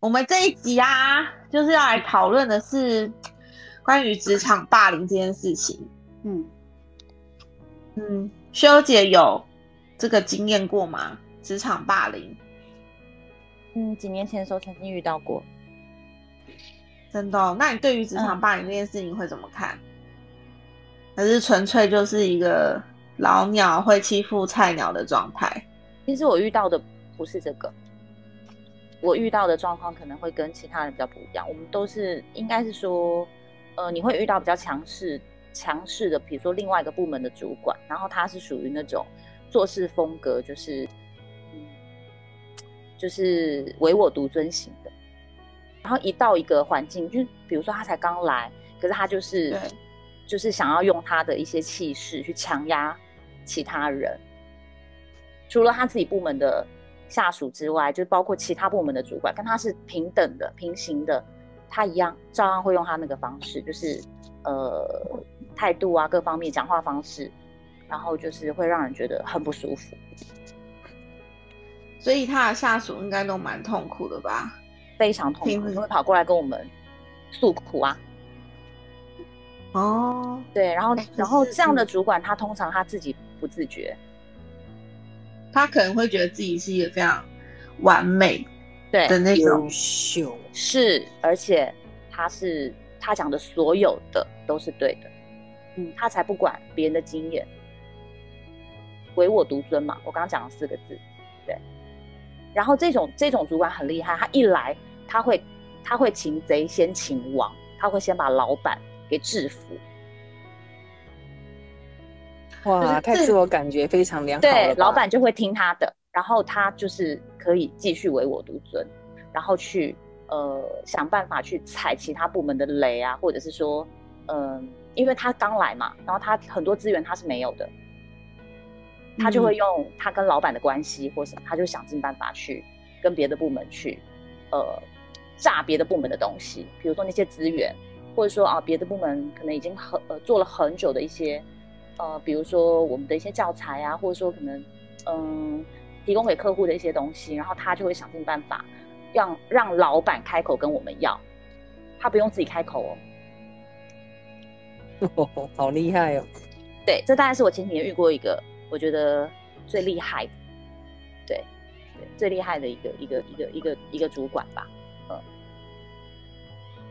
我们这一集啊，就是要来讨论的是关于职场霸凌这件事情。嗯嗯，修姐有这个经验过吗？职场霸凌？嗯，几年前的时候曾经遇到过。真的？哦？那你对于职场霸凌这件事情会怎么看？还是纯粹就是一个老鸟会欺负菜鸟的状态？其实我遇到的不是这个。我遇到的状况可能会跟其他人比较不一样。我们都是应该是说，呃，你会遇到比较强势、强势的，比如说另外一个部门的主管，然后他是属于那种做事风格就是，嗯，就是唯我独尊型的。然后一到一个环境，就比如说他才刚来，可是他就是，就是想要用他的一些气势去强压其他人，除了他自己部门的。下属之外，就包括其他部门的主管，跟他是平等的、平行的，他一样照样会用他那个方式，就是呃态度啊各方面讲话方式，然后就是会让人觉得很不舒服。所以他的下属应该都蛮痛苦的吧？非常痛苦，会跑过来跟我们诉苦啊。哦，对，然后然后这样的主管，他通常他自己不自觉。他可能会觉得自己是一个非常完美对的那种优秀，是，而且他是他讲的所有的都是对的，嗯，他才不管别人的经验，唯我独尊嘛。我刚刚讲了四个字，对。然后这种这种主管很厉害，他一来他会他会擒贼先擒王，他会先把老板给制服。哇，太自我感觉非常良好对，老板就会听他的，然后他就是可以继续唯我独尊，然后去呃想办法去踩其他部门的雷啊，或者是说，嗯，因为他刚来嘛，然后他很多资源他是没有的，他就会用他跟老板的关系或什么，他就想尽办法去跟别的部门去呃炸别的部门的东西，比如说那些资源，或者说啊别的部门可能已经很呃做了很久的一些。呃，比如说我们的一些教材啊，或者说可能，嗯，提供给客户的一些东西，然后他就会想尽办法，让让老板开口跟我们要，他不用自己开口哦。好厉害哦！对，这大概是我前几年遇过一个我觉得最厉害的，对，最厉害的一个一个一个一个一个主管吧。嗯。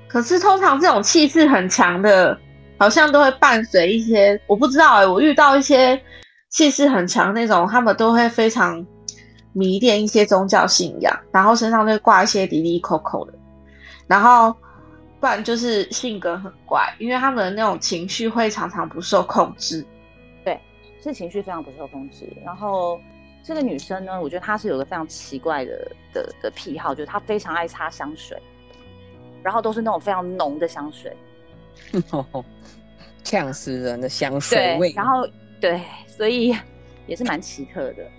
可是通常这种气势很强的。好像都会伴随一些，我不知道哎，我遇到一些气势很强那种，他们都会非常迷恋一些宗教信仰，然后身上会挂一些滴滴扣扣的，然后不然就是性格很怪，因为他们的那种情绪会常常不受控制。对，是情绪非常不受控制。然后这个女生呢，我觉得她是有个非常奇怪的的的癖好，就是她非常爱擦香水，然后都是那种非常浓的香水。呛死人的香水味，然后对，所以也是蛮奇特的，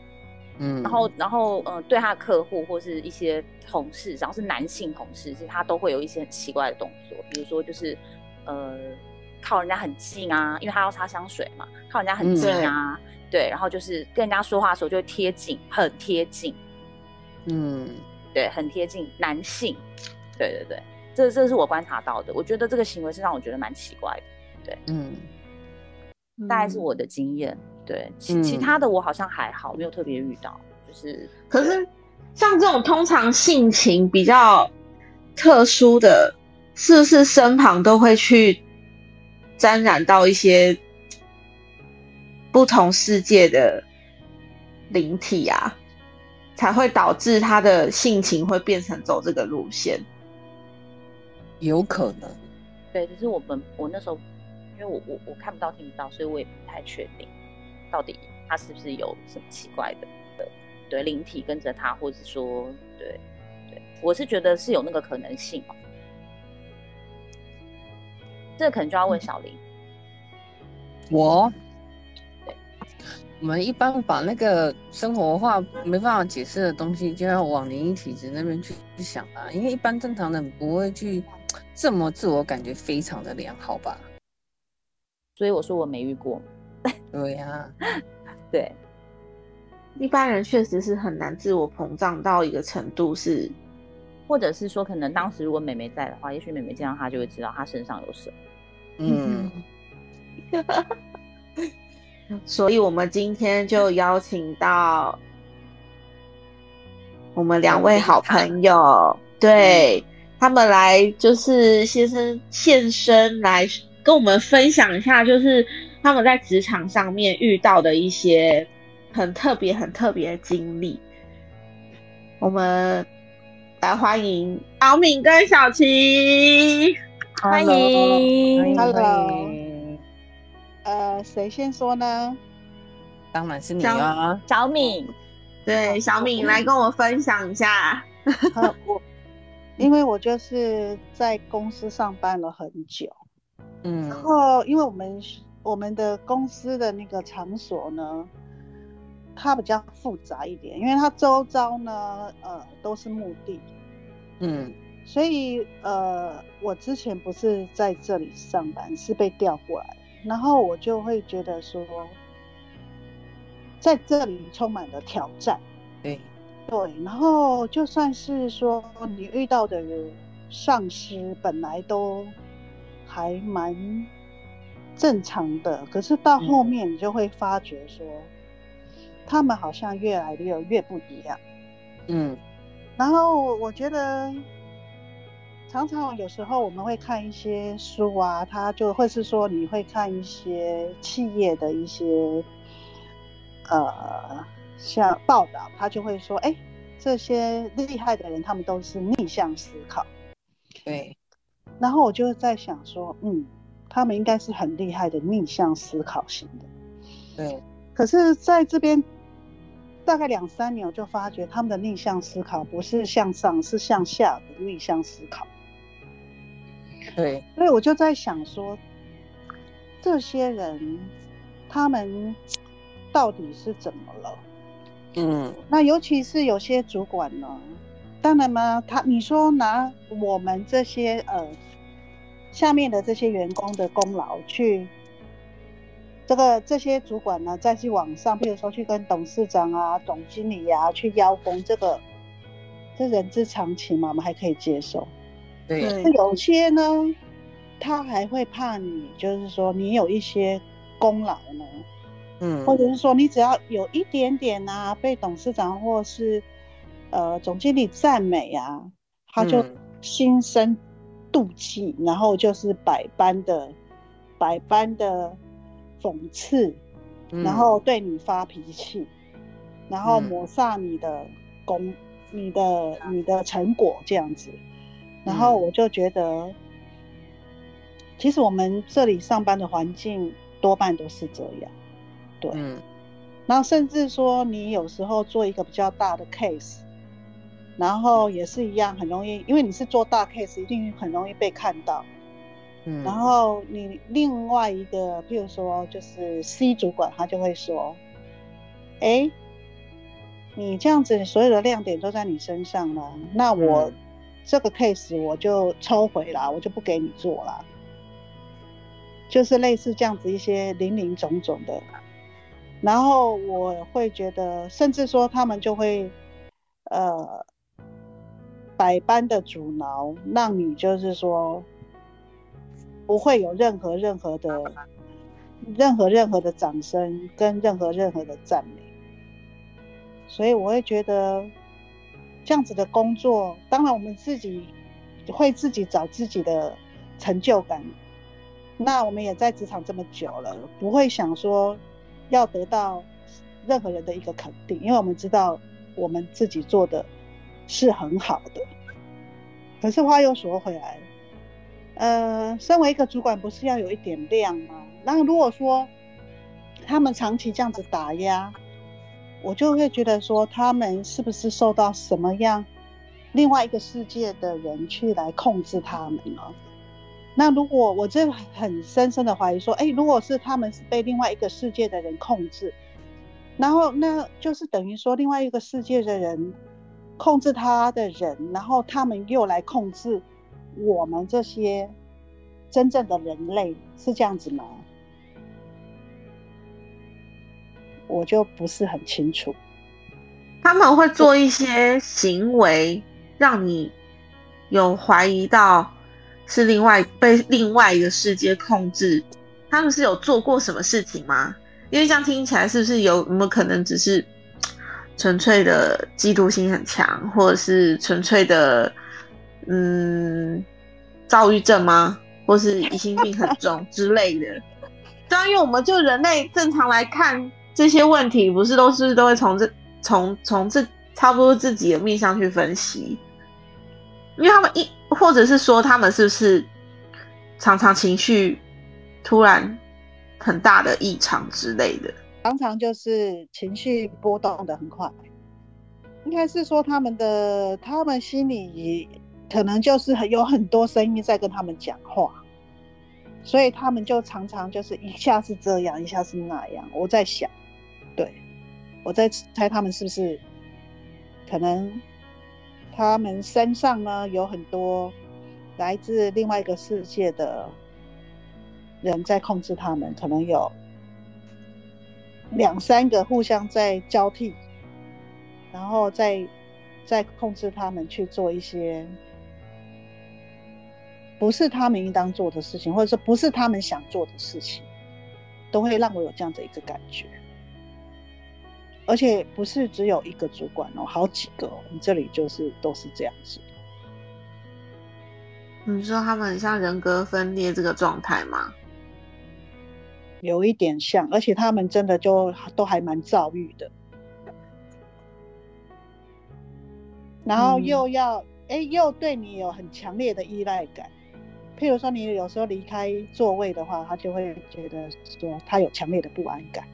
嗯，然后然后嗯，对他的客户或是一些同事，只要是男性同事，其实他都会有一些很奇怪的动作，比如说就是呃靠人家很近啊，因为他要擦香水嘛，靠人家很近啊，对，然后就是跟人家说话的时候就会贴近，很贴近，嗯，对，很贴近男性，对对对。这这是我观察到的，我觉得这个行为是让我觉得蛮奇怪的，对，嗯，大概是我的经验，对，其其他的我好像还好，没有特别遇到，就是，可是像这种通常性情比较特殊的，是不是身旁都会去沾染到一些不同世界的灵体啊，才会导致他的性情会变成走这个路线？有可能，对，只是我们我那时候，因为我我我看不到听不到，所以我也不太确定，到底他是不是有什么奇怪的的对灵体跟着他，或者是说对对，我是觉得是有那个可能性哦。这可能就要问小林。我，我们一般把那个生活化没办法解释的东西，就要往灵异体质那边去去想啊，因为一般正常人不会去。这么自我感觉非常的良好吧？所以我说我没遇过。对呀，对，一般人确实是很难自我膨胀到一个程度，是或者是说，可能当时如果美美在的话，也许美美见到他就会知道他身上有什么。嗯，所以我们今天就邀请到我们两位好朋友，对他们来就是先生现身来跟我们分享一下，就是他们在职场上面遇到的一些很特别、很特别的经历。我们来欢迎小敏跟小琪，欢迎 Hello 呃，谁先说呢？当然是你啊，小敏。对，小敏来跟我分享一下。因为我就是在公司上班了很久，嗯。然后因为我们我们的公司的那个场所呢，它比较复杂一点，因为它周遭呢，呃，都是墓地，嗯。所以呃，我之前不是在这里上班，是被调过来，然后我就会觉得说，在这里充满了挑战。对，对，然后就算是说你遇到的上司本来都还蛮正常的，可是到后面你就会发觉说，他们好像越来越越不一样。嗯然后我觉得，常常有时候我们会看一些书啊，他就会是说你会看一些企业的一些呃像报道，他就会说，哎，这些厉害的人他们都是逆向思考。对，然后我就在想说，嗯，他们应该是很厉害的逆向思考型的。对，可是在这边大概两三年，我就发觉他们的逆向思考不是向上，是向下的逆向思考。对，所以我就在想说，这些人他们到底是怎么了？嗯那尤其是有些主管呢，当然嘛，他你说拿我们这些呃下面的这些员工的功劳去，这个这些主管呢再去往上，比如说去跟董事长啊、总经理啊去邀功，这个这人之常情嘛，我们还可以接受。对，那有些呢，他还会怕你，就是说你有一些功劳呢，嗯。或者是说你只要有一点点啊，被董事长或是呃总经理赞美啊，他就嗯。心生妒忌，然后就是百般的百般的讽刺，嗯。然后对你发脾气，然后嗯抹杀你的功、你的你的成果这样子，然后嗯我就觉得，其实我们这里上班的环境多半都是这样。对，嗯然后甚至说你有时候做一个比较大的 case，然后也是一样，很容易，因为你是做大 case，一定很容易被看到。嗯，然后你另外一个，譬如说就是 C 主管，他就会说：“哎，你这样子所有的亮点都在你身上了，那我嗯这个 case 我就抽回啦，我就不给你做了。”就是类似这样子一些零零总总的，然后我会觉得，甚至说他们就会呃百般的阻挠，让你就是说不会有任何任何的任何任何的掌声跟任何任何的赞美，所以我会觉得这样子的工作，当然我们自己会自己找自己的成就感。那我们也在职场这么久了，不会想说要得到任何人的一个肯定，因为我们知道我们自己做的是很好的。可是话又说回来，呃，身为一个主管，不是要有一点亮吗？那如果说他们长期这样子打压，我就会觉得说，他们是不是受到什么样另外一个世界的人去来控制他们呢？那如果我这很深深的怀疑说，哎，如果是他们是被另外一个世界的人控制，然后那就是等于说另外一个世界的人控制他的人，然后他们又来控制我们这些真正的人类，是这样子吗？我就不是很清楚。他们会做一些行为，让你有怀疑到是另外被另外一个世界控制，他们是有做过什么事情吗？因为这样听起来是不是有有没有可能只是纯粹的嫉妒心很强，或者是纯粹的嗯躁郁症吗？或是疑心病很重之类的？对啊，因为我们就人类正常来看这些问题，不是都是都会从这从从这差不多自己的面向去分析，因为他们一或者是说他们是不是常常情绪突然很大的异常之类的？常常就是情绪波动的很快，应该是说他们的他们心里可能就是有很多声音在跟他们讲话。所以他们就常常就是一下是这样，一下是那样。我在想，对，我在猜他们是不是可能他们身上呢有很多来自另外一个世界的人在控制他们，可能有两三个互相在交替，然后再再控制他们去做一些。不是他们应当做的事情，或者说不是他们想做的事情，都会让我有这样的一个感觉。而且不是只有一个主管哦，好几个，我们这里就是都是这样子。你说他们很像人格分裂这个状态吗？有一点像，而且他们真的就都还蛮躁郁的，然后又要哎，又对你有很强烈的依赖感。譬如说，你有时候离开座位的话，他就会觉得说他有强烈的不安感。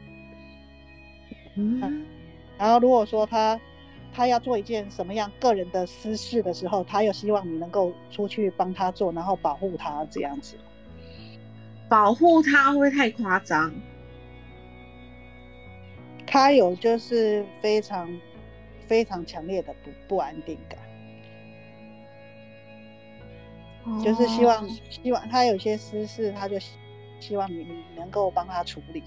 嗯，然后如果说他他要做一件什么样个人的私事的时候，他又希望你能够出去帮他做，然后保护他这样子。保护他会太夸张。他有就是非常非常强烈的不不安定感。就是希望，希望他有些私事，他就希望你你能够帮他处理，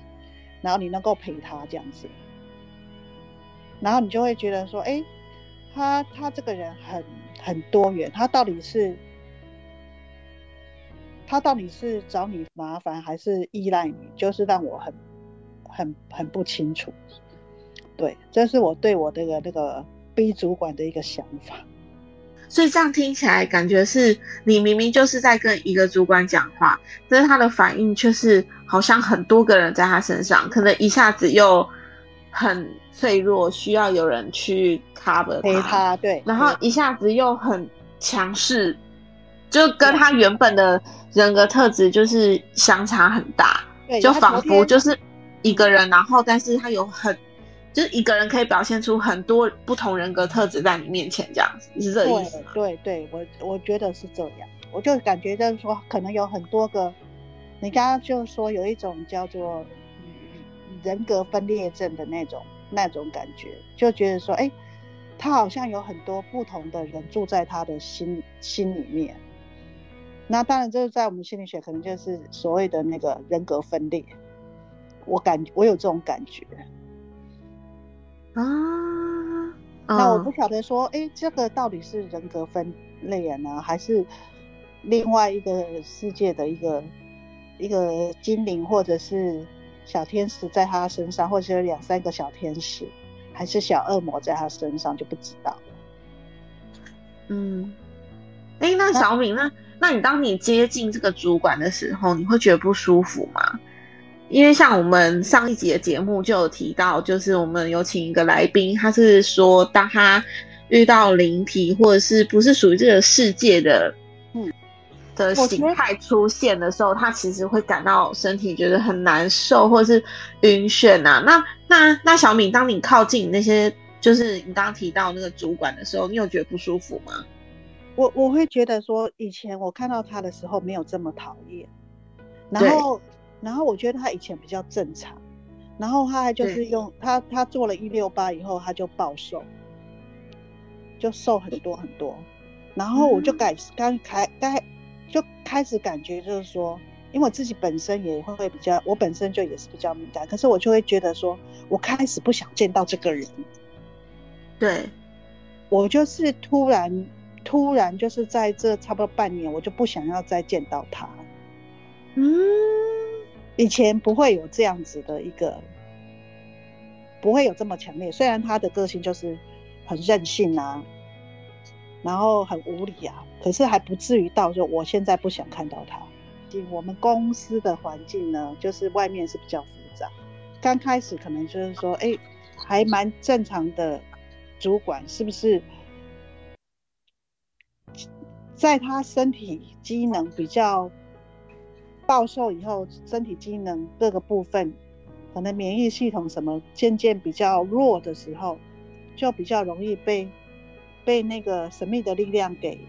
然后你能够陪他这样子，然后你就会觉得说，哎，他他这个人很很多元，他到底是他到底是找你麻烦还是依赖你，就是让我很很很不清楚。对，这是我对我这个那个 B 主管的一个想法。所以这样听起来，感觉是你明明就是在跟一个主管讲话，但是他的反应却是好像很多个人在他身上，可能一下子又很脆弱，需要有人去 cover 陪他，对，然后一下子又很强势，就跟他原本的人格特质就是相差很大，就仿佛就是一个人，然后但是他有很。就是一个人可以表现出很多不同人格特质在你面前，这样子是这意思？对对，我我觉得是这样，我就感觉就是说，可能有很多个，你刚刚就说有一种叫做人格分裂症的那种那种感觉，就觉得说，哎，他好像有很多不同的人住在他的心心里面。那当然，就是在我们心理学，可能就是所谓的那个人格分裂。我感我有这种感觉。啊，那我不晓得说，哎，这个到底是人格分裂呢，还是另外一个世界的一个一个精灵，或者是小天使在他身上，或者是两三个小天使，还是小恶魔在他身上，就不知道了。嗯，哎，那小敏，那那你当你接近这个主管的时候，你会觉得不舒服吗？因为像我们上一集的节目就有提到，就是我们有请一个来宾，他是说，当他遇到灵体或者是不是属于这个世界的，的形态出现的时候，他其实会感到身体觉得很难受，或者是晕眩啊。那那那小敏，当你靠近那些，就是你刚刚提到那个主管的时候，你有觉得不舒服吗？我我会觉得说，以前我看到他的时候没有这么讨厌，然后。然后我觉得他以前比较正常，然后他还就是用他他做了一六八以后他就暴瘦，就瘦很多很多，然后我就改刚开该就开始感觉就是说，因为我自己本身也会比较，我本身就也是比较敏感，可是我就会觉得说，我开始不想见到这个人，对，我就是突然突然就是在这差不多半年，我就不想要再见到他。嗯，以前不会有这样子的一个，不会有这么强烈。虽然他的个性就是很任性啊，然后很无理啊，可是还不至于到说我现在不想看到他。我们公司的环境呢，就是外面是比较复杂。刚开始可能就是说，哎，还蛮正常的，主管是不是？在他身体机能比较暴瘦以后，身体机能各个部分，可能免疫系统什么渐渐比较弱的时候，就比较容易被被那个神秘的力量给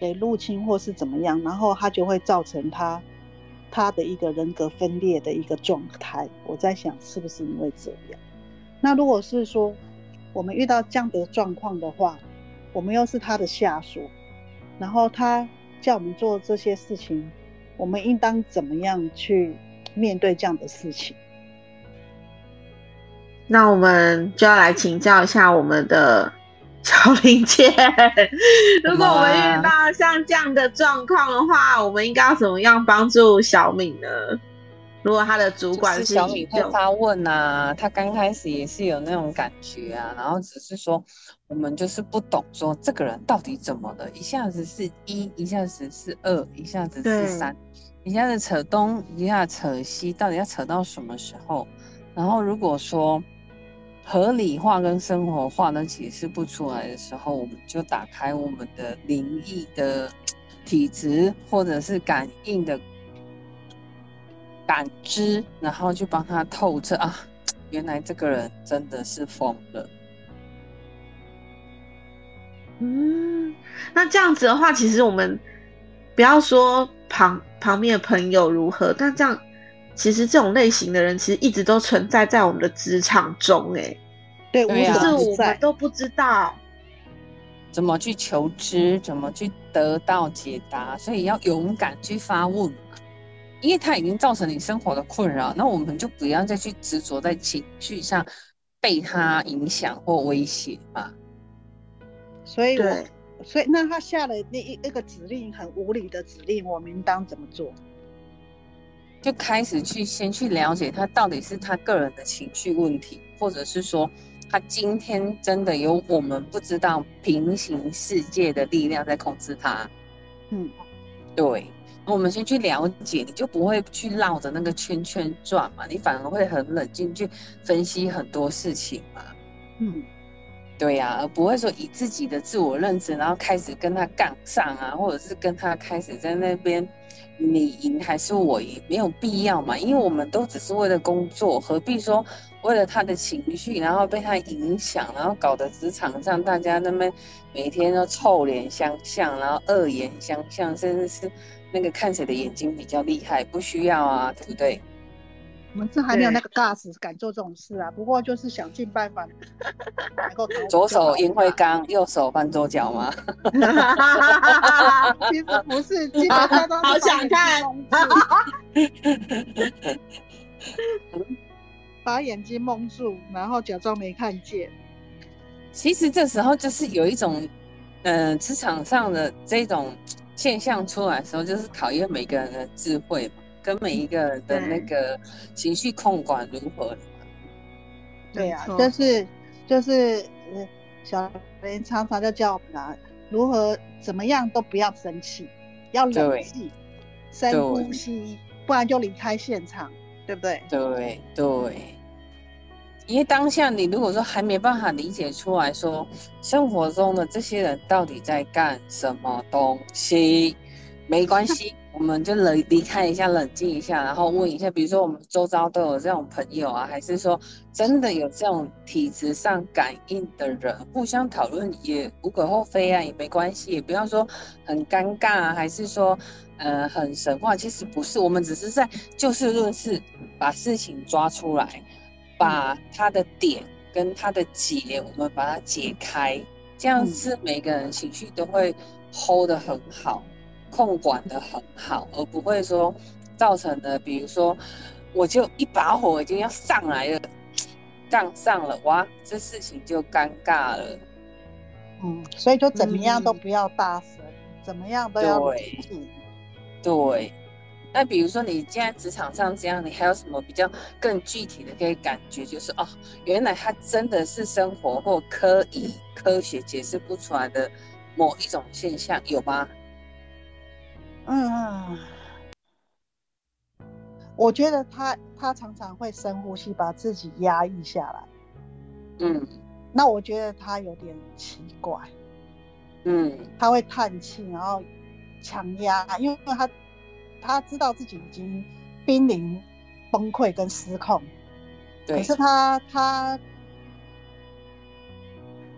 给入侵或是怎么样，然后他就会造成他他的一个人格分裂的一个状态。我在想，是不是因为这样？那如果是说我们遇到这样的状况的话，我们又是他的下属，然后他叫我们做这些事情，我们应当怎么样去面对这样的事情？那我们就要来请教一下我们的小林姐，如果我们遇到像这样的状况的话，我们应该要怎么样帮助小敏呢？如果他的主管是小敏会发问啊，他刚开始也是有那种感觉啊，然后只是说我们就是不懂，说这个人到底怎么了，一下子是一，一下子是二，一下子是三，一下子扯东，一下扯西，到底要扯到什么时候？然后如果说合理化跟生活化呢解释不出来的时候，我们就打开我们的灵异的体质，或者是感应的。感知，然后去帮他透彻啊！原来这个人真的是疯了。嗯，那这样子的话，其实我们不要说旁旁边的朋友如何，但这样其实这种类型的人，其实一直都存在在我们的职场中。哎，对，只是我们都不知道怎么去求知，怎么去得到解答，所以要勇敢去发问。因为它已经造成你生活的困扰，那我们就不要再去执着在情绪上，被它影响或威胁嘛。所以，我所以那他下了那一那个指令很无理的指令，我们应当怎么做？就开始去先去了解他到底是他个人的情绪问题，或者是说他今天真的有我们不知道平行世界的力量在控制他。嗯，对。我们先去了解，你就不会去绕着那个圈圈转嘛，你反而会很冷静去分析很多事情嘛。嗯，对呀，而不会说以自己的自我认知，然后开始跟他杠上啊，或者是跟他开始在那边你赢还是我赢，没有必要嘛，因为我们都只是为了工作，何必说为了他的情绪，然后被他影响，然后搞得职场上大家那边每天都臭脸相向，然后恶言相向，甚至是。那个看谁的眼睛比较厉害，不需要啊，对不对？我们这还没有那个 gas 敢做这种事啊，不过就是想尽办法。左手烟灰缸，右手翻桌脚吗？其实不是，基本上都好想看。把眼睛蒙住，然后假装没看见。其实这时候就是有一种，嗯，职场上的这种。现象出来的时候，就是考验每个人的智慧嘛，跟每一个人的那个情绪控管如何。对呀，就是就是，小林常常就叫我们啊，如何怎么样都不要生气，要冷静，深呼吸，不然就离开现场，对不对？对对。因为当下你如果说还没办法理解出来说生活中的这些人到底在干什么东西，没关系，我们就冷离开一下，冷静一下，然后问一下，比如说我们周遭都有这种朋友啊，还是说真的有这种体质上感应的人，互相讨论也无可厚非啊，也没关系，也不要说很尴尬，啊还是说呃很神话，其实不是，我们只是在就事论事，把事情抓出来。把他的点跟他的结，我们把它解开，这样是每个人情绪都会 hold 得很好，控管的很好，而不会说造成的，比如说我就一把火已经要上来了，杠上了，哇，这事情就尴尬了。嗯，所以就怎么样都嗯不要大声，怎么样都要冷对。对。那比如说你现在职场上这样，你还有什么比较更具体的可以感觉，就是哦，原来它真的是生活或科以科学解释不出来的某一种现象，有吗？嗯，我觉得他他常常会深呼吸，把自己压抑下来。嗯。那我觉得他有点奇怪，嗯。他会叹气，然后强压，因为他他知道自己已经濒临崩溃跟失控，对。可是他他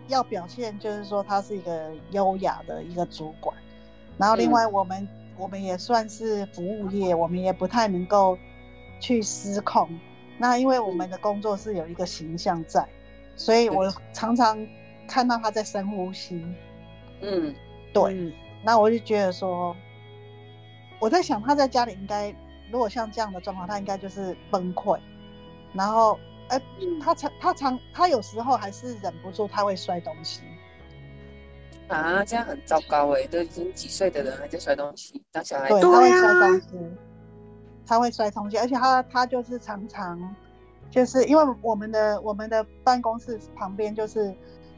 要表现，就是说他是一个优雅的一个主管，然后另外我们、我们也算是服务业，我们也不太能够去失控。那因为我们的工作是有一个形象在，所以我常常看到他在深呼吸。嗯。对，嗯。那我就觉得说，我在想他在家里应该，如果像这样的状况，他应该就是崩溃，然后，哎、嗯。他常他常他有时候还是忍不住他会摔东西，啊，这样很糟糕哎，都已经几岁的人还在摔东西，当小孩。对，子他会摔东西，他会摔东西，而且他他就是常常就是因为我们的我们的办公室旁边就是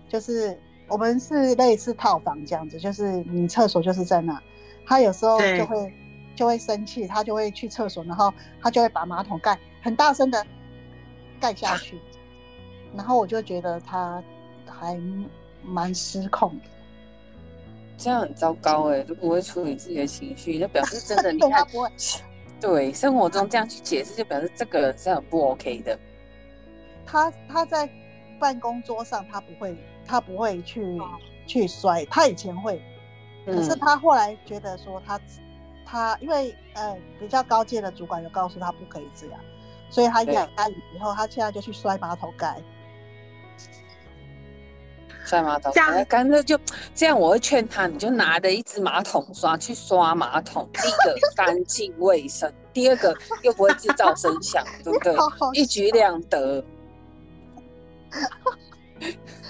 就是我们是类似套房这样子，就是你厕所就是在那，他有时候就会就会生气，他就会去厕所，然后他就会把马桶盖很大声的盖下去，然后我就觉得他还蛮失控的。这样很糟糕哎，都不会处理自己的情绪，就表示真的，你 看，不会，对，生活中这样去解释，就表示这个人是很不 OK 的。他他在办公桌上他不会他不会去去摔，他以前会，可是嗯他后来觉得说他他因为呃比较高阶的主管有告诉他不可以这样，所以他对压压抑以后，他现在就去摔马桶盖。摔马桶，这样。哎干脆就这样，我会劝他，你就拿着一支马桶刷去刷马桶，第一个干净卫生，第二个又不会制造声响，对不对？好好一举两得。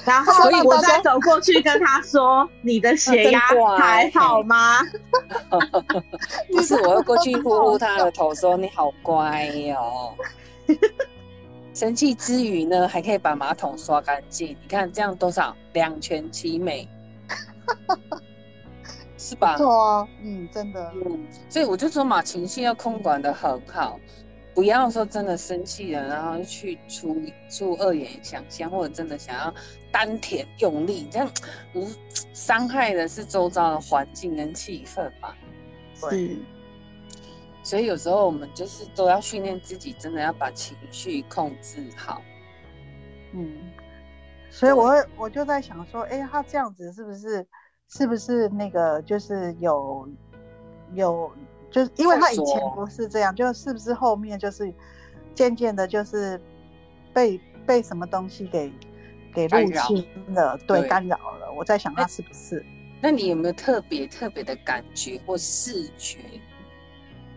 然后所以我再走过去跟他说：“你的血压 还好吗？不是，我要过去呼呼他的头，说你好乖哟、生气之余呢，还可以把马桶刷干净。你看这样多少两全其美，是吧？错哦，嗯，真的，嗯，所以我就说嘛，情绪要控管的很好，不要说真的生气了，然后去出出恶言相向，或者真的想要丹田用力，这样无伤害的是周遭的环境跟气氛嘛。？”是，所以有时候我们就是都要训练自己，真的要把情绪控制好。嗯，所以我会我就在想说，哎，他这样子是不是是不是那个就是有有就是因为他以前不是这样，就是不是后面就是渐渐的，就是被被什么东西给给入侵了，对，对干扰了。我在想他是不是？那你有没有特别特别的感觉或视觉，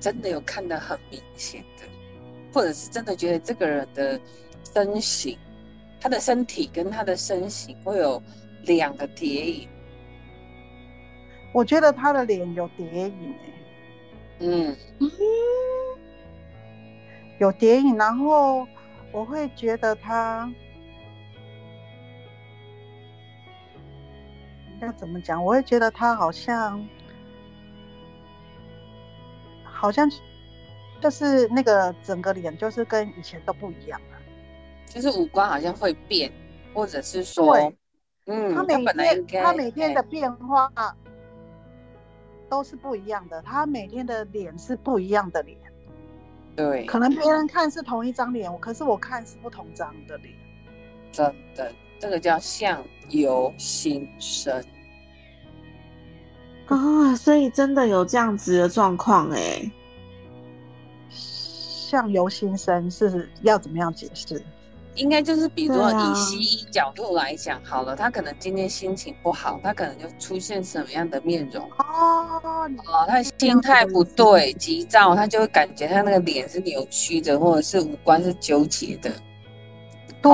真的有看得很明显的，或者是真的觉得这个人的身形，他的身体跟他的身形会有两个叠影？我觉得他的脸有叠影、欸，嗯，有叠影，然后我会觉得他要怎么讲？我会觉得他好像好像就是那个整个脸就是跟以前都不一样了。就是五官好像会变，或者是说，嗯，他每天他每天的哎变化都是不一样的，他每天的脸是不一样的脸。对，可能别人看是同一张脸，可是我看是不同张的脸。真的，这个叫相由心生。啊，所以真的有这样子的状况哎。像由心生是要怎么样解释？应该就是，比如说以西医角度来讲，好了，他可能今天心情不好，他可能就出现什么样的面容哦，你哦，他心态不对，急躁，他就会感觉他那个脸是扭曲的，或者是五官是纠结的。对，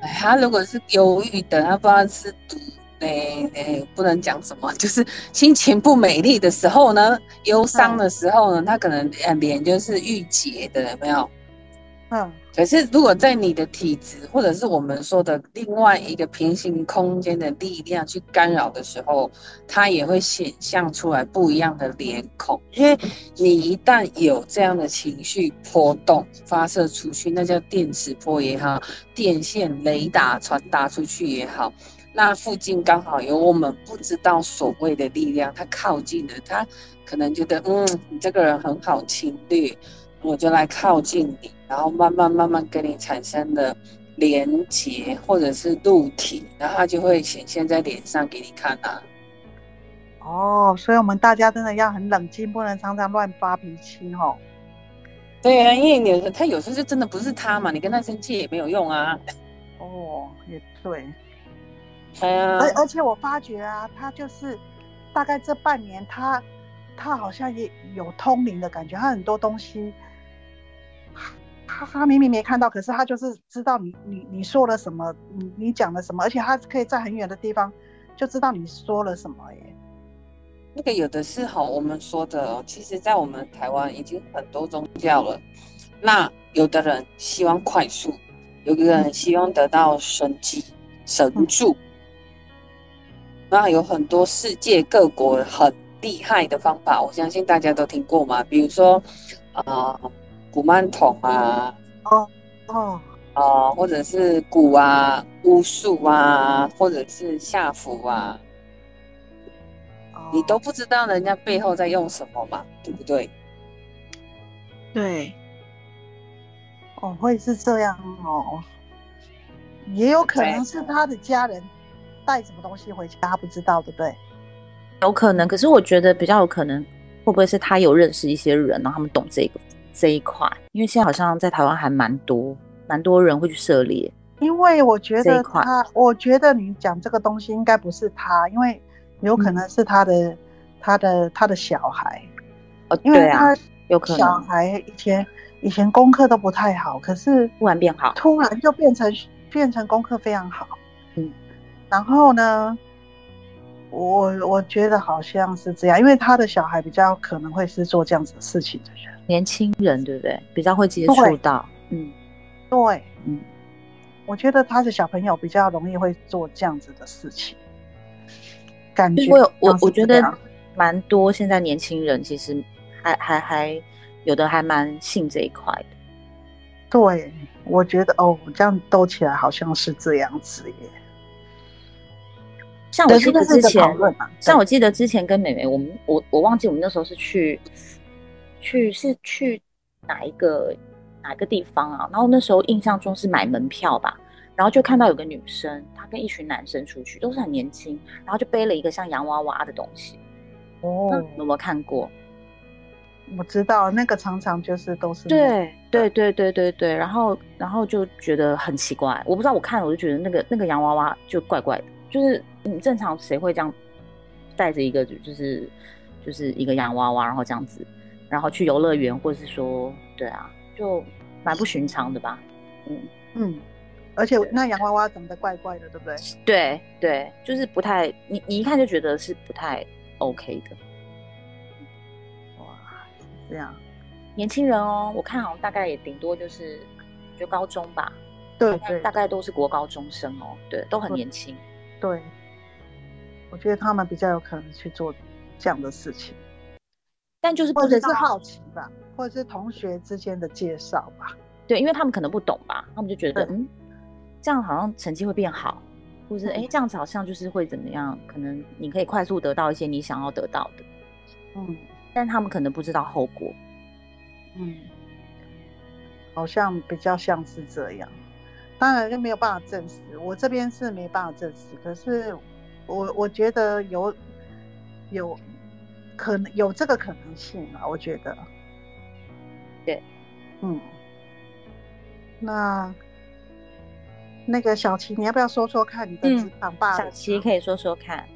哎，他如果是忧郁的，他不知道是读诶诶，不能讲什么，就是心情不美丽的时候呢，忧伤的时候呢，他可能呃脸就是郁结的，有没有？嗯，可是如果在你的体质，或者是我们说的另外一个平行空间的力量去干扰的时候，它也会显现出来不一样的脸孔。因为你一旦有这样的情绪波动发射出去，那叫电磁波也好，电线雷达传达出去也好，那附近刚好有我们不知道所谓的力量，他靠近了，他可能觉得嗯，你这个人很好侵略。我就来靠近你，然后慢慢慢慢跟你产生了连结，或者是入体，然后它就会显现在脸上给你看啊。哦，所以我们大家真的要很冷静，不能常常乱发脾气哦。对啊，因为你他有时候就真的不是他嘛，你跟他生气也没有用啊。哦，也对。而而且我发觉啊，他就是大概这半年，他他好像也有通灵的感觉，他很多东西。他他明明没看到，可是他就是知道你你你说了什么，你你讲了什么，而且他可以在很远的地方就知道你说了什么耶。那个有的是哈，我们说的，其实，在我们台湾已经很多宗教了。那有的人希望快速，有的人希望得到神迹神助。那有很多世界各国很厉害的方法，我相信大家都听过嘛，比如说啊。古曼童啊，哦哦。哦，或者是鼓啊、巫术啊，或者是下符啊，你都不知道人家背后在用什么嘛，对不对？对，哦，会是这样哦，也有可能是他的家人带什么东西回家，他不知道，对不对？有可能，可是我觉得比较有可能，会不会是他有认识一些人，然后他们懂这个？这一块，因为现在好像在台湾还蛮多，蛮多人会去涉猎。因为我觉得他，我觉得你讲这个东西应该不是他，因为有可能是他的、他的、他的小孩。哦，因为他有可能小孩以前以前功课都不太好，可是突然变好，突然就变成变成功课非常好。嗯，然后呢？我我觉得好像是这样，因为他的小孩比较可能会是做这样子的事情的人，年轻人对不对？比较会接触到，嗯，对，嗯，我觉得他的小朋友比较容易会做这样子的事情，感觉我我我觉得蛮多现在年轻人其实还还还有的还蛮信这一块的，对，我觉得哦，这样兜起来好像是这样子耶。像我记得之前，像我记得之前跟美美，我们我我忘记我们那时候是去去是去哪一个哪一个地方啊？然后那时候印象中是买门票吧，然后就看到有个女生，她跟一群男生出去，都是很年轻，然后就背了一个像洋娃娃的东西。哦，有没有看过？我知道那个常常就是都是对对对对对对，然后然后就觉得很奇怪，我不知道我看了我就觉得那个那个洋娃娃就怪怪的。就是你正常谁会这样带着一个就是就是一个洋娃娃，然后这样子，然后去游乐园，或者是说，对啊，就蛮不寻常的吧？嗯嗯，而且那洋娃娃长得怪怪的，对不对？对对，就是不太，你你一看就觉得是不太 OK 的。哇，这样，年轻人哦，我看好像大概也顶多就是就高中吧，对对，大概都是国高中生哦，对，都很年轻。对，我觉得他们比较有可能去做这样的事情，但就是或者是好奇吧，或者是同学之间的介绍吧。对，因为他们可能不懂吧，他们就觉得嗯，这样好像成绩会变好，或者是哎，这样子好像就是会怎么样？可能你可以快速得到一些你想要得到的，嗯，但他们可能不知道后果，嗯，好像比较像是这样。当然就没有办法证实，我这边是没办法证实。可是我我觉得有有可能有这个可能性啊，我觉得。对，嗯，那那个小琪，你要不要说说看你的职场霸凌？小琪可以说说看。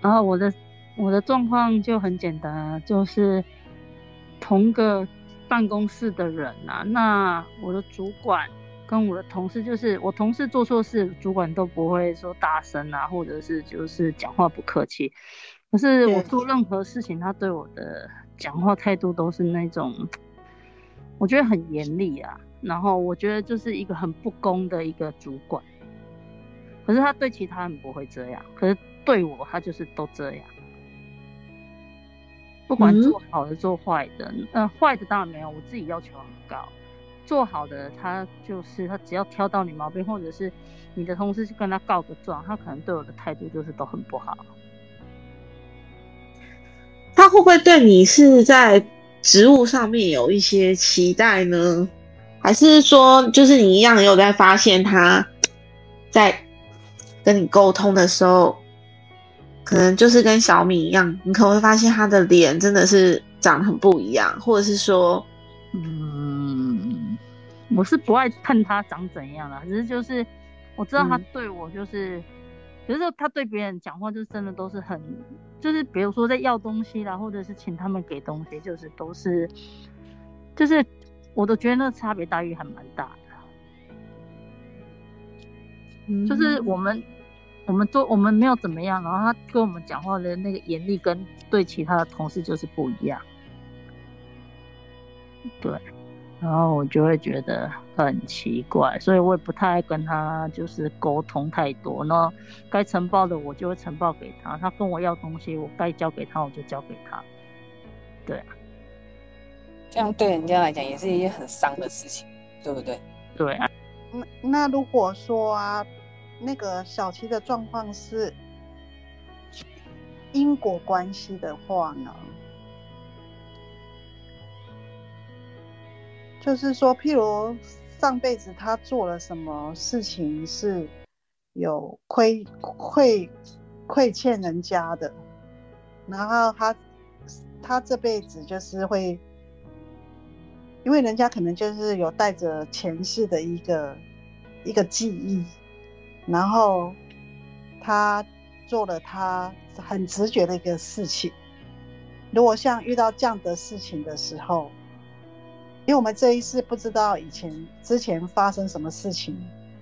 然后我的我的状况就很简单，就是同个办公室的人啊，那我的主管。跟我的同事，就是我同事做错事，主管都不会说大声啊，或者是就是讲话不客气。可是我做任何事情，他对我的讲话态度都是那种，我觉得很严厉啊。然后我觉得就是一个很不公的一个主管。可是他对其他人不会这样，可是对我他就是都这样。不管嗯做好的做坏的，呃，坏的当然没有，我自己要求很高。做好的他就是他只要挑到你毛病，或者是你的同事去跟他告个状，他可能对我的态度就是都很不好。他会不会对你是在职务上面有一些期待呢？还是说，就是你一样有在发现他在跟你沟通的时候，可能就是跟小米一样，你可能会发现他的脸真的是长得很不一样，或者是说，嗯，我是不爱看他长怎样啦，只是就是我知道他嗯。对我就是，可是他对别人讲话就真的都是很，就是比如说在要东西啦，或者是请他们给东西，就是都是，就是我都觉得那个差别待遇还蛮大的。就是我们我们做我们没有怎么样，然后他跟我们讲话的那个严厉跟对其他的同事就是不一样，对，然后我就会觉得很奇怪，所以我也不太爱跟他就是沟通太多。然后该呈报的我就会呈报给他，他跟我要东西，我该交给他我就交给他。对啊，这样对人家来讲也是一件很伤的事情，对不对？对啊，那那如果说啊，那个小琪的状况是因果关系的话呢，就是说，譬如上辈子他做了什么事情是有亏亏亏欠人家的，然后他他这辈子就是会。因为人家可能就是有带着前世的一个一个记忆，然后他做了他很直觉的一个事情。如果像遇到这样的事情的时候，因为我们这一世不知道以前之前发生什么事情，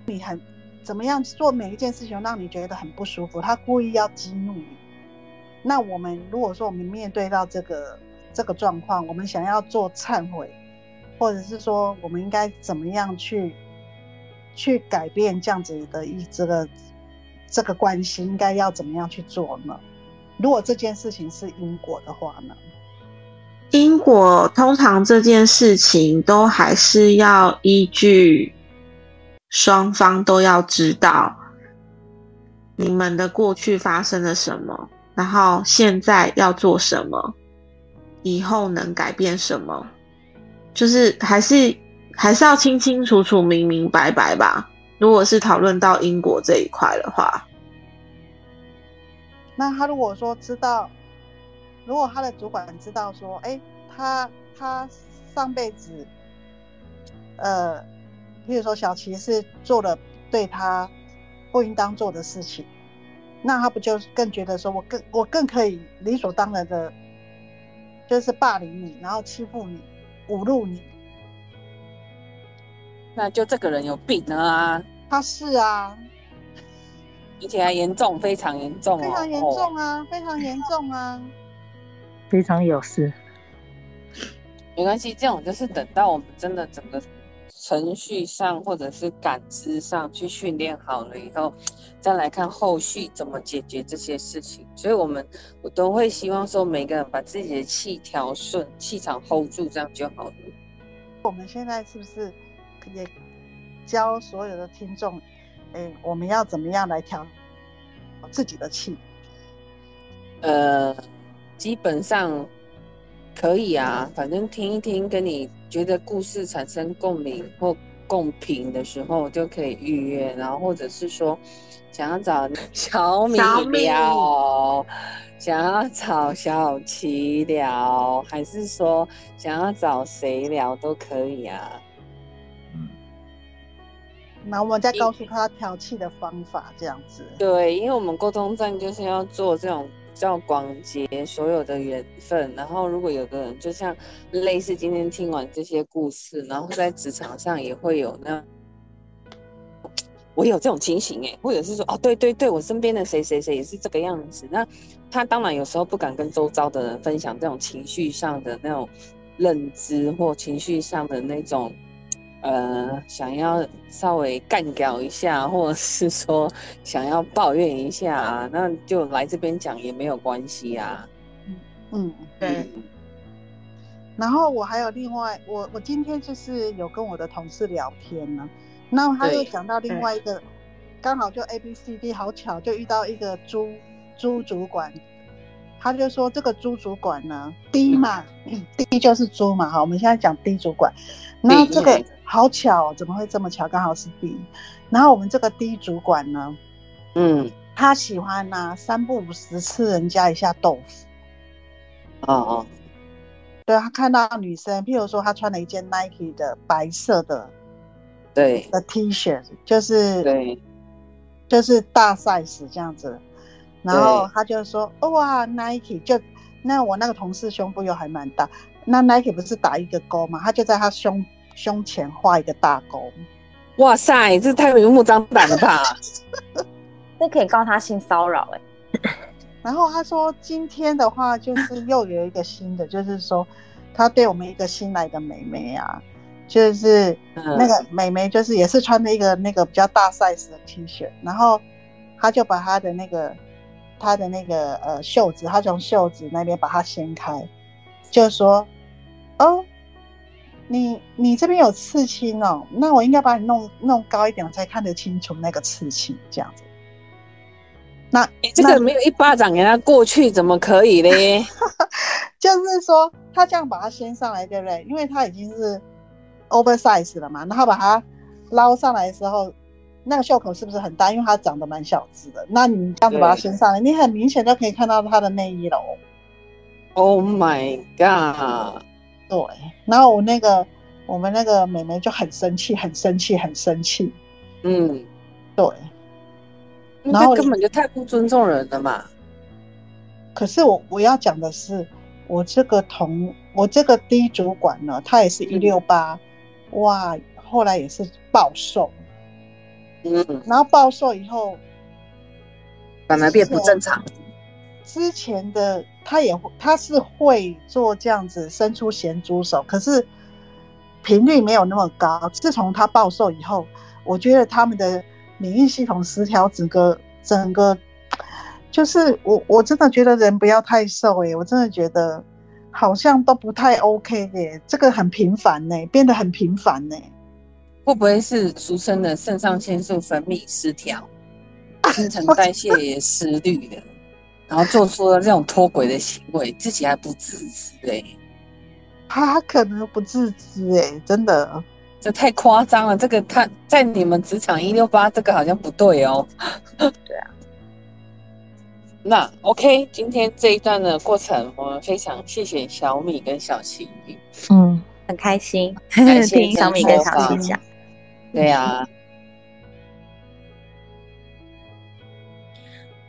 你很怎么样做每一件事情让你觉得很不舒服，他故意要激怒你。那我们如果说我们面对到这个这个状况，我们想要做忏悔。或者是说，我们应该怎么样去去改变这样子的一这个这个关系，应该要怎么样去做呢？如果这件事情是因果的话呢？因果通常这件事情都还是要依据双方都要知道你们的过去发生了什么，然后现在要做什么，以后能改变什么。就是还是还是要清清楚楚、明明白白吧。如果是讨论到因果这一块的话，那他如果说知道，如果他的主管知道说，哎，他他上辈子，呃，譬如说小琪是做了对他不应当做的事情，那他不就更觉得说我更我更可以理所当然的，就是霸凌你，然后欺负你。侮辱你，那就这个人有病啊！他是啊，而且还严重，非常严重哦，非常严重啊，非常严重啊，非常有事。没关系，这种就是等到我们真的整个程序上或者是感知上去训练好了以后，再来看后续怎么解决这些事情。所以，我们我都会希望说，每个人把自己的气调顺，气场 hold 住，这样就好了。我们现在是不是也教所有的听众，哎，我们要怎么样来调自己的气？呃，基本上可以啊，反正听一听，跟你觉得故事产生共鸣或共频的时候，就可以预约，然后或者是说想要找小米聊，想要找小琪聊，还是说想要找谁聊都可以啊。那我们再告诉他调气的方法，这样子。对，因为我们沟通站就是要做这种叫广结所有的缘分，然后如果有的人就像类似今天听完这些故事，然后在职场上也会有那我有这种情形哎，或者是说哦，对对对，我身边的谁谁谁也是这个样子。那他当然有时候不敢跟周遭的人分享这种情绪上的那种认知或情绪上的那种呃，想要稍微干掉一下，或者是说想要抱怨一下啊，那就来这边讲也没有关系啊。嗯，对。然后我还有另外，我我今天就是有跟我的同事聊天呢，然后他又讲到另外一个，刚好就 A B C D，好巧就遇到一个猪猪主管，他就说这个猪主管呢，D 嘛，D 就是猪嘛，哈，我们现在讲 D 主管，然后这个好巧，哦怎么会这么巧，刚好是 D，然后我们这个 D 主管呢，嗯，他喜欢呢三不五时吃人家一下豆腐，哦哦。对他看到女生，譬如说他穿了一件 Nike 的白色的，对。的 T 恤，就是对，就是大 size 这样子，然后他就说哇 Nike 就那我那个同事胸部又还蛮大，那 Nike 不是打一个勾吗？他就在他胸胸前画一个大勾，哇塞，这太明目张胆了吧？这可以告他性骚扰哎。然后他说，今天的话就是又有一个新的，就是说，他对我们一个新来的美眉啊，就是那个美眉，就是也是穿了一个那个比较大 size 的 T 恤，然后他就把他的那个他的那个呃袖子，他从袖子那边把它掀开，就说，哦，你你这边有刺青哦，那我应该把你弄弄高一点，我才看得清楚那个刺青，这样子。那这个没有一巴掌给他过去，怎么可以嘞？就是说，他这样把它掀上来，对不对？因为他已经是 oversize 了嘛，然后把它捞上来的时候，那个袖口是不是很大？因为它长得蛮小只的。那你这样子把它升上来，你很明显就可以看到它的内衣了。Oh my god！对，然后我那个我们那个美眉就很生气，很生气，很生气。嗯，对。然后根本就太不尊重人了嘛。可是我我要讲的是，我这个同我这个低主管呢，他也是一六八，哇，后来也是暴瘦，嗯，然后暴瘦以后，反而变不正常。之前的他也他是会做这样子伸出咸猪手，可是频率没有那么高。自从他暴瘦以后，我觉得他们的。免疫系统失调，整个整个就是我我真的觉得人不要太瘦哎，我真的觉得好像都不太 OK 耶，这个很频繁呢，变得很频繁呢。会不会是俗称的肾上腺素分泌失调，新陈代谢也失律了，然后做出了这种脱轨的行为，自己还不自知哎？他可能不自知哎，真的。这太夸张了，这个他在你们职场一六八，这个好像不对哦。对啊，那 OK，今天这一段的过程，我们非常谢谢小米跟小晴。嗯，很开心，听小米跟小晴讲。对呀，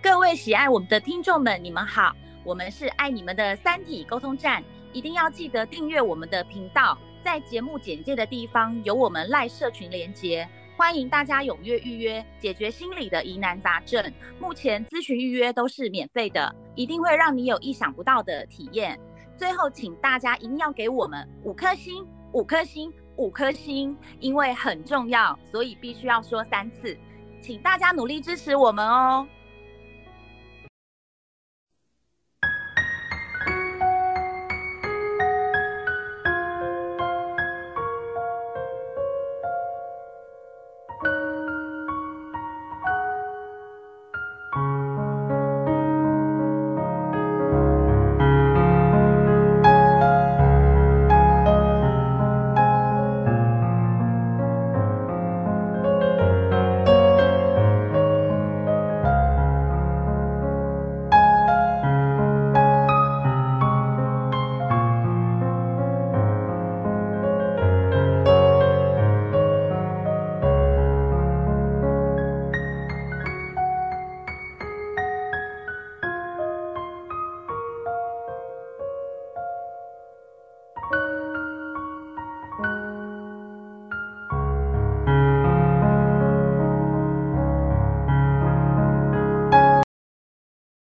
各位喜爱我们的听众们，你们好，我们是爱你们的三体沟通站，一定要记得订阅我们的频道。在节目简介的地方有我们赖社群连接，欢迎大家踊跃预约，解决心理的疑难杂症。目前咨询预约都是免费的，一定会让你有意想不到的体验。最后，请大家一定要给我们五颗星，五颗星，五颗星，因为很重要，所以必须要说三次，请大家努力支持我们哦。